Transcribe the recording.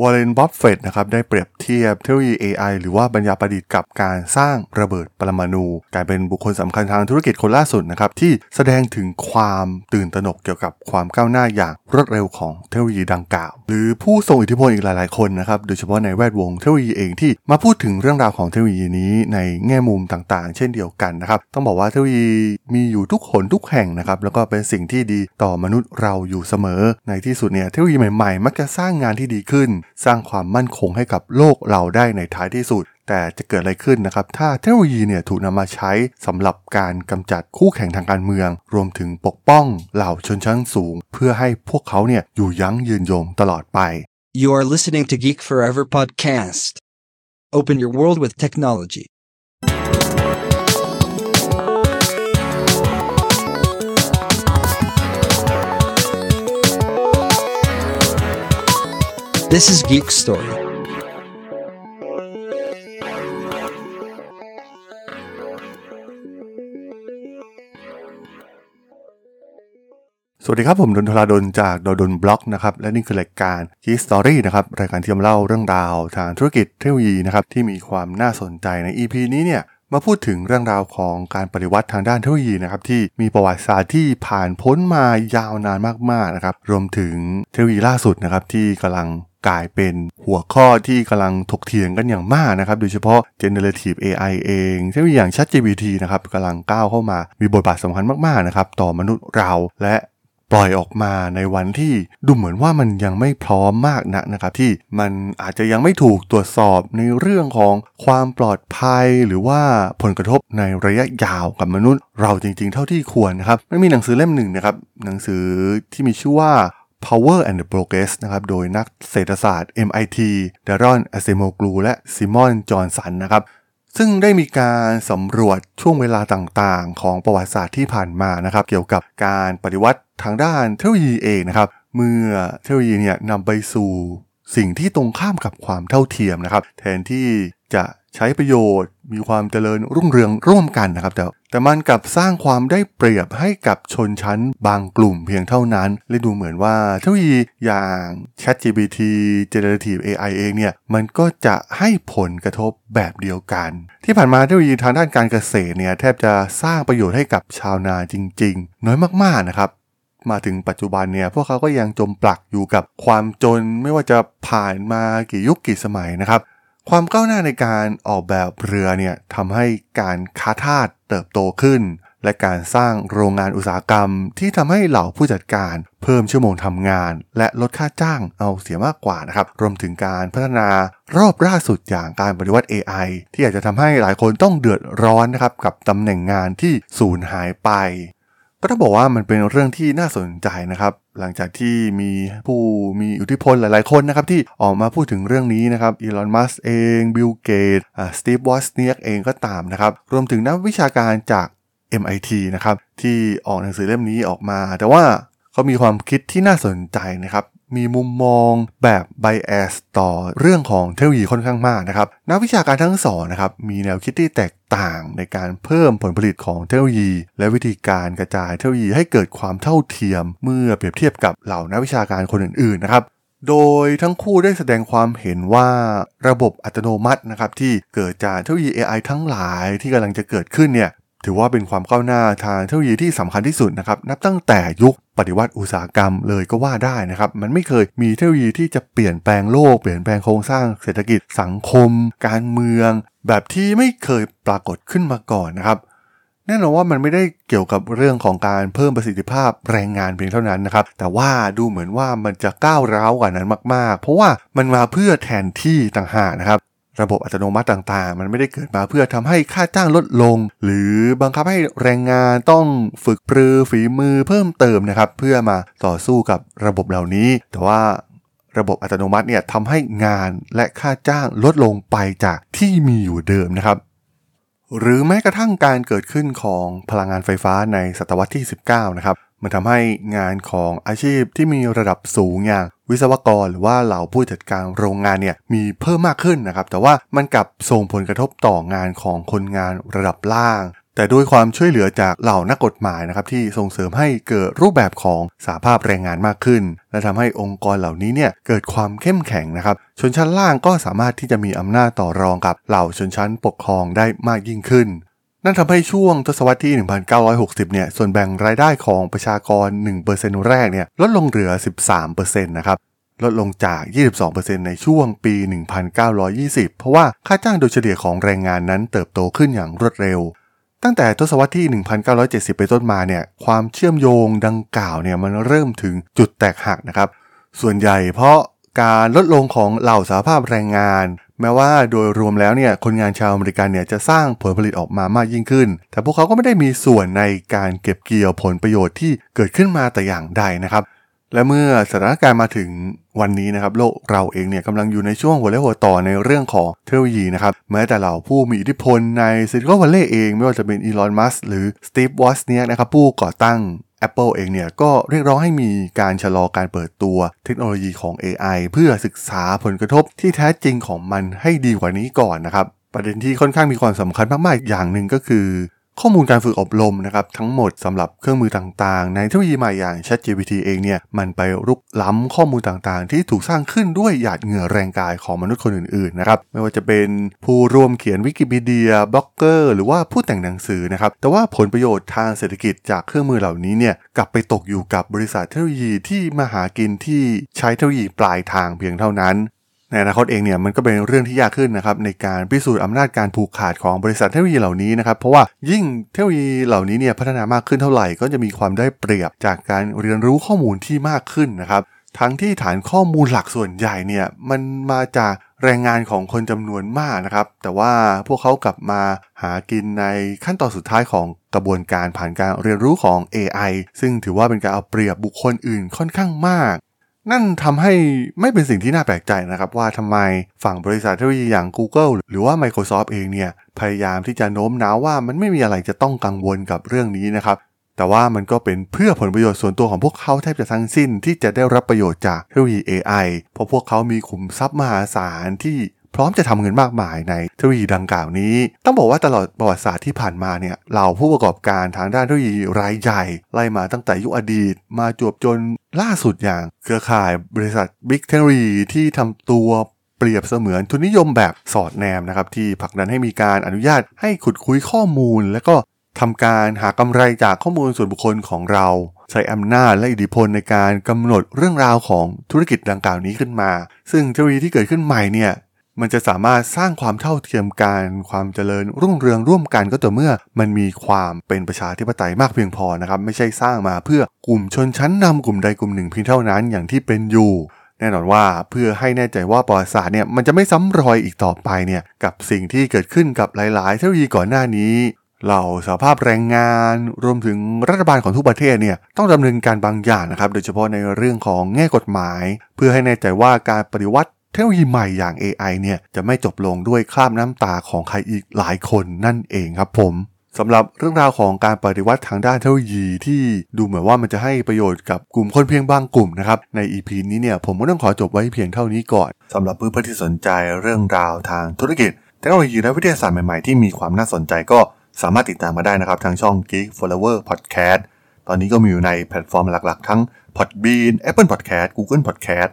วอร์เรนบัฟเฟตนะครับได้เปรียบเทียบเทคโนโลยี AI หรือว่าปัญญาประดิษฐ์กับการสร้างระเบิดปรมาณูกลายเป็นบุคคลสำคัญทางธุรกิจคนล่าสุดนะครับที่แสดงถึงความตื่นตระหนกเกี่ยวกับความก้าวหน้าอย่างรวดเร็วของเทคโนโลยีดังกล่าว หรือผู้ทรงอิทธิพลอีกหลาย ๆ คนนะครับโดยเฉพาะในแวดวงเทคโนโลยีเองที่มาพูดถึงเรื่องราวของเทคโนโลยีนี้ในแง่มุมต่าง ๆ เช่นเดียวกันนะครับต้องบอกว่าเทคโนโลยีมีอยู่ทุกคนทุกแห่งนะครับแล้วก็เป็นสิ่งที่ดีต่อมนุษย์เราอยู่เสมอ ในที่สุดเนี่ยเทคโนโลยีใหม่ ๆ มักจะสร้างงานที่ดีขึ้นสร้างความมั่นคงให้กับโลกเราได้ในท้ายที่สุด แต่จะเกิดอะไรขึ้นนะครับ ถ้าเทคโนโลยีเนี่ยถูกนำมาใช้สำหรับการกำจัดคู่แข่งทางการเมือง รวมถึงปกป้องเหล่าชนชั้นสูง เพื่อให้พวกเขาเนี่ยอยู่ยั้งยืนยงตลอดไป You are listening to Geek Forever podcast. Open your world with technology. This is Geek Story. สวัสดีครับ ผมดนทราดนจากดดนบล็อกนะครับ และนี่คือรายการ Geek Story นะครับ รายการที่จะมาเล่าเรื่องราวทางธุรกิจเทคโนโลยีนะครับ ที่มีความน่าสนใจใน EP นี้เนี่ยมาพูดถึงเรื่องราวของการปฏิวัติทางด้านเทคโนโลยีนะครับที่มีประวัติศาสตร์ที่ผ่านพ้นมายาวนานมากๆนะครับรวมถึงเทคโนโลยีล่าสุดนะครับที่กำลัง กลายเป็นหัวข้อที่กำลังถกเถียงกันอย่างมากนะครับ โดยเฉพาะ generative AI เองเทคโนอย่าง ChatGPT นะครับกำลังก้าวเข้ามามีบทบาทสำคัญมากๆนะครับต่อมนุษย์เราและปล่อยออกมาในวันที่ดูเหมือนว่ามันยังไม่พร้อมมากนะนะครับ ที่มันอาจจะยังไม่ถูกตรวจสอบในเรื่องของความปลอดภัย หรือว่าผลกระทบในระยะยาวกับมนุษย์ เราจริงๆ เท่าที่ควรนะครับมันมีหนังสือเล่มหนึ่งนะครับหนังสือที่มีชื่อว่า Power and the Progress นะครับ โดยนักเศรษฐศาสตร์ MIT ดารอนอเซโมกลูและซิมอนจอห์นสันนะครับ ซึ่งได้มีการสำรวจช่วงเวลาต่างๆ ของประวัติศาสตร์ที่ผ่านมานะครับ เกี่ยวกับการปฏิวัติทางด้านเทคโนโลยีเองนะครับ เมื่อเทคโนโลยีเนี่ยนำไปสู่สิ่งที่ตรงข้ามกับความเท่าเทียมนะครับ แทนที่จะ ใช้ประโยชน์ มีความเจริญรุ่งเรืองร่วมกันนะครับ แต่แต่มันกลับสร้างความได้เปรียบให้กับชนชั้นบางกลุ่มเพียงเท่านั้น และดูเหมือนว่าเทคโนโลยีอย่าง ChatGPT Generative AI เองเนี่ย มันก็จะให้ผลกระทบแบบเดียวกัน ที่ผ่านมาเทคโนโลยีทางด้านการเกษตรเนี่ย แทบจะสร้างประโยชน์ให้กับชาวนาจริง ๆ น้อยมากๆนะครับมาถึงปัจจุบันเนี่ยพวกเขาก็ยังจมปลักอยู่กับความจนไม่ว่าจะผ่านมากี่ยุคกี่สมัยนะครับ ความก้าวหน้าในการออกแบบเรือเนี่ยทำให้การค้าทาสเติบโตขึ้น และการสร้างโรงงานอุตสาหกรรมที่ทำให้เหล่าผู้จัดการ เพิ่มชั่วโมงทำงาน และลดค่าจ้างเอาเสียมากกว่านะครับ รวมถึงการพัฒนารอบล่าสุดอย่างการปฏิวัติ AI ที่อาจจะทำให้หลายคนต้องเดือดร้อนนะครับกับตำแหน่งงานที่สูญหายไป ก็ต้องบอกว่ามันเป็นเรื่องที่น่าสนใจนะครับ หลังจากที่มีผู้มีอิทธิพลหลายๆคนนะครับ ที่ออกมาพูดถึงเรื่องนี้นะครับอีลอนมัสเองบิลเกตสตีฟวอสเนียกเองก็ตามนะครับ รวมถึงนักวิชาการจาก MIT นะครับ ที่ออกหนังสือเล่มนี้ออกมา แต่ว่าเขามีความคิดที่น่าสนใจนะครับ มีมุมมองแบบ bias ต่อเรื่องของเทคโนโลยีค่อนข้างมากนะครับนักวิชาการทั้งสองนะครับมีแนวคิดที่แตกต่างในการเพิ่มผลผลิตของเทคโนโลยี และวิธีการกระจายเทคโนโลยีให้เกิดความเท่าเทียม เมื่อเปรียบเทียบกับเหล่านักวิชาการคนอื่นๆนะครับโดยทั้งคู่ได้แสดงความเห็นว่าระบบอัตโนมัตินะครับที่เกิดจากเทคโนโลยี AI ทั้งหลายที่กำลังจะเกิดขึ้นเนี่ย ถือว่าเป็นความก้าวหน้าทางเทคโนโลยีที่สำคัญที่สุดนะครับนับตั้งแต่ยุคปฏิวัติอุตสาหกรรมเลยก็ว่าได้นะครับมันไม่เคยมีเทคโนโลยีที่จะเปลี่ยนแปลงโลกเปลี่ยนแปลงโครงสร้างเศรษฐกิจสังคม การเมือง แบบที่ไม่เคยปรากฏขึ้นมาก่อนนะครับแน่นอนว่ามันไม่ได้เกี่ยวกับเรื่องของการเพิ่มประสิทธิภาพแรงงานเพียงเท่านั้นนะครับ แต่ว่าดูเหมือนว่ามันจะก้าวร้าวกว่านั้นมาก ๆ เพราะว่ามันมาเพื่อแทนที่ต่างหากนะครับ ระบบอัตโนมัติต่างๆ มันไม่ได้เกิดมาเพื่อทำให้ค่าจ้างลดลง หรือบังคับให้แรงงานต้องฝึกปรือฝีมือเพิ่มเติมนะครับ เพื่อมาต่อสู้กับระบบเหล่านี้ แต่ว่าระบบอัตโนมัติเนี่ยทำให้งานและค่าจ้างลดลงไปจากที่มีอยู่เดิมนะครับ หรือแม้กระทั่งการเกิดขึ้นของพลังงานไฟฟ้าในศตวรรษที่ 19 นะครับ มันทำให้งานของอาชีพที่มีระดับสูงอย่างวิศวกรหรือว่าเหล่าผู้จัดการโรงงานเนี่ยมีเพิ่มมากขึ้นนะครับ แต่ว่ามันกลับส่งผลกระทบต่องานของคนงานระดับล่าง แต่ด้วยความช่วยเหลือจากเหล่านักกฎหมายนะครับที่ส่งเสริมให้เกิดรูปแบบของสาภาพแรงงานมากขึ้น และทำให้องค์กรเหล่านี้เนี่ยเกิดความเข้มแข็งนะครับ ชนชั้นล่างก็สามารถที่จะมีอำนาจต่อรองกับเหล่าชนชั้นปกครองได้มากยิ่งขึ้น นั่นทำให้ช่วงทศวรรษที่ 1960 เนี่ย ส่วนแบ่งรายได้ของประชากร 1%แรกเนี่ย ลดลงเหลือ 13%นะครับ ลดลงจาก 22%ในช่วงปี 1920 เพราะว่าค่าจ้างโดยเฉลี่ยของแรงงานนั้นเติบโตขึ้นอย่างรวดเร็ว ตั้งแต่ทศวรรษที่ 1970 ไปต้นมาเนี่ย ความเชื่อมโยงดังกล่าวเนี่ย มันเริ่มถึงจุดแตกหักนะครับ ส่วนใหญ่เพราะการลดลงของเหล่าสหภาพแรงงาน แม้ว่าโดยรวมแล้วเนี่ยคนงานชาวอเมริกันเนี่ยจะสร้างผลผลิตออกมามากยิ่งขึ้น แต่พวกเขาก็ไม่ได้มีส่วนในการเก็บเกี่ยวผลประโยชน์ที่เกิดขึ้นมาแต่อย่างใดนะครับ และเมื่อสถานการณ์มาถึงวันนี้นะครับโลกเราเองเนี่ยกำลังอยู่ในช่วงหัวเรี่ยวหัวต่อในเรื่องของเทคโนโลยีนะครับแม้แต่เหล่าผู้มีอิทธิพลในซิลิคอนวัลเลย์เอง ไม่ว่าจะเป็นอีลอนมัสหรือสตีฟวอสเนียนะครับผู้ก่อตั้ง Apple เองเนี่ยก็เรียกร้องให้มีการชะลอการเปิดตัวเทคโนโลยีของ AI เพื่อศึกษาผลกระทบที่แท้จริงของมันให้ดีกว่านี้ก่อนนะครับ ประเด็นที่ค่อนข้างมีความสำคัญมากๆ อย่างหนึ่งก็คือ ข้อมูลการฝึกอบรมนะครับทั้งหมดสำหรับเครื่องมือต่างๆ ในเทคโนโลยีใหม่อย่าง ChatGPT เองเนี่ยมันไปรุกล้ำข้อมูลต่างๆ ที่ถูกสร้างขึ้นด้วยหยาดเหงื่อแรงกายของมนุษย์คนอื่นๆนะครับไม่ว่าจะเป็นผู้ร่วมเขียนวิกิพีเดียบล็อกเกอร์ หรือว่าผู้แต่งหนังสือนะครับแต่ว่าผลประโยชน์ทางเศรษฐกิจจากเครื่องมือเหล่านี้เนี่ยกลับไปตกอยู่กับบริษัทเทคโนโลยีที่มาหากินที่ใช้เทคโนโลยีปลายทางเพียงเท่านั้น ในอนาคตเองเนี่ยมันก็เป็นเรื่องที่ยากขึ้นนะครับในการพิสูจน์อำนาจการผูกขาดของบริษัทเทคโนโลยีเหล่านี้นะครับเพราะว่ายิ่งเทคโนโลยีเหล่านี้เนี่ยพัฒนามากขึ้นเท่าไหร่ ก็จะมีความได้เปรียบจากการเรียนรู้ข้อมูลที่มากขึ้นนะครับทั้งที่ฐานข้อมูลหลักส่วนใหญ่เนี่ยมันมาจากแรงงานของคนจำนวนมากนะครับ แต่ว่าพวกเขากลับมาหากินในขั้นตอนสุดท้ายของกระบวนการผ่านการเรียนรู้ของ AI ซึ่งถือว่าเป็นการเอาเปรียบบุคคลอื่นค่อนข้างมาก นั่นทำให้ไม่เป็นสิ่งที่น่าแปลกใจนะครับ ว่าทำไมฝั่งบริษัทเทคโนโลยีอย่าง Google หรือว่า Microsoft เองเนี่ย พยายามที่จะโน้มน้าวว่ามันไม่มีอะไรจะต้องกังวลกับเรื่องนี้นะครับ แต่ว่ามันก็เป็นเพื่อผลประโยชน์ส่วนตัวของพวกเขาแทบจะทั้งสิ้นที่จะได้รับประโยชน์จากเทคโนโลยี AI เพราะพวกเขามีขุมทรัพย์มหาศาลที่ ร้อมจะทำเงินมากมายในเทคโนโลยีดังกล่าวนี้ ต้องบอกว่าตลอดประวัติศาสตร์ที่ผ่านมาเนี่ยเหล่าผู้ประกอบการทางด้านเทคโนโลยีรายใหญ่ ไล่มาตั้งแต่ยุคอดีต มาจวบจนล่าสุดอย่าง เครือข่ายบริษัทบิ๊กเทคโนโลยีที่ทำตัวเปรียบเสมือนทุนนิยมแบบสอดแนมนะครับที่ผลักดันให้มีการอนุญาตให้ขุดคุยข้อมูล และก็ทำการหากำไรจากข้อมูลส่วนบุคคลของเรา ใช้อำนาจและอิทธิพลในการกำหนดเรื่องราวของธุรกิจดังกล่าวนี้ขึ้นมา ซึ่งเทคโนโลยีที่เกิดขึ้นใหม่เนี่ย มันจะสามารถสร้างความเท่าเทียมกันความเจริญรุ่งเรืองร่วมกันก็ต่อเมื่อ มันมีความเป็นประชาธิปไตยมากเพียงพอนะครับไม่ใช่สร้างมาเพื่อกลุ่มชนชั้นนำกลุ่มใดกลุ่มหนึ่งเพียงเท่านั้นอย่างที่เป็นอยู่ แน่นอนว่าเพื่อให้แน่ใจว่าประวัติศาสตร์เนี่ยมันจะไม่ซ้ำรอยอีกต่อไปเนี่ยกับสิ่งที่เกิดขึ้นกับหลาย ๆ เทคโนโลยีก่อนหน้านี้เหล่าสหภาพแรงงาน รวมถึงรัฐบาลของทุกประเทศเนี่ยต้องดำเนินการบางอย่างนะครับ โดยเฉพาะในเรื่องของแง่กฎหมาย เพื่อให้แน่ใจว่าการปฏิวัติ ทคโนโลยีใหม่อย่าง AI เนี่ยจะไม่จบลงด้วยคราบน้ำตาของใครอีกหลายคนนั่นเองครับผมสำหรับเรื่องราวของการปฏิวัติทางด้านเทคโนโลยีที่ดูเหมือนว่ามันจะให้ประโยชน์กับกลุ่มคนเพียงบางกลุ่มนะครับใน EP นี้เนี่ยผมก็ต้องขอจบไว้เพียงเท่านี้ก่อนสำหรับเพื่อนๆที่สนใจเรื่องราวทางธุรกิจเทคโนโลยีและวิทยาศาสตร์ใหม่ๆที่มีความน่าสนใจก็สามารถติดตามมาได้นะครับทางช่อง Geek Flower Podcast ตอนนี้ก็มีอยู่ในแพลตฟอร์มหลักๆ ทั้ง Podbean Apple Podcast Google Podcast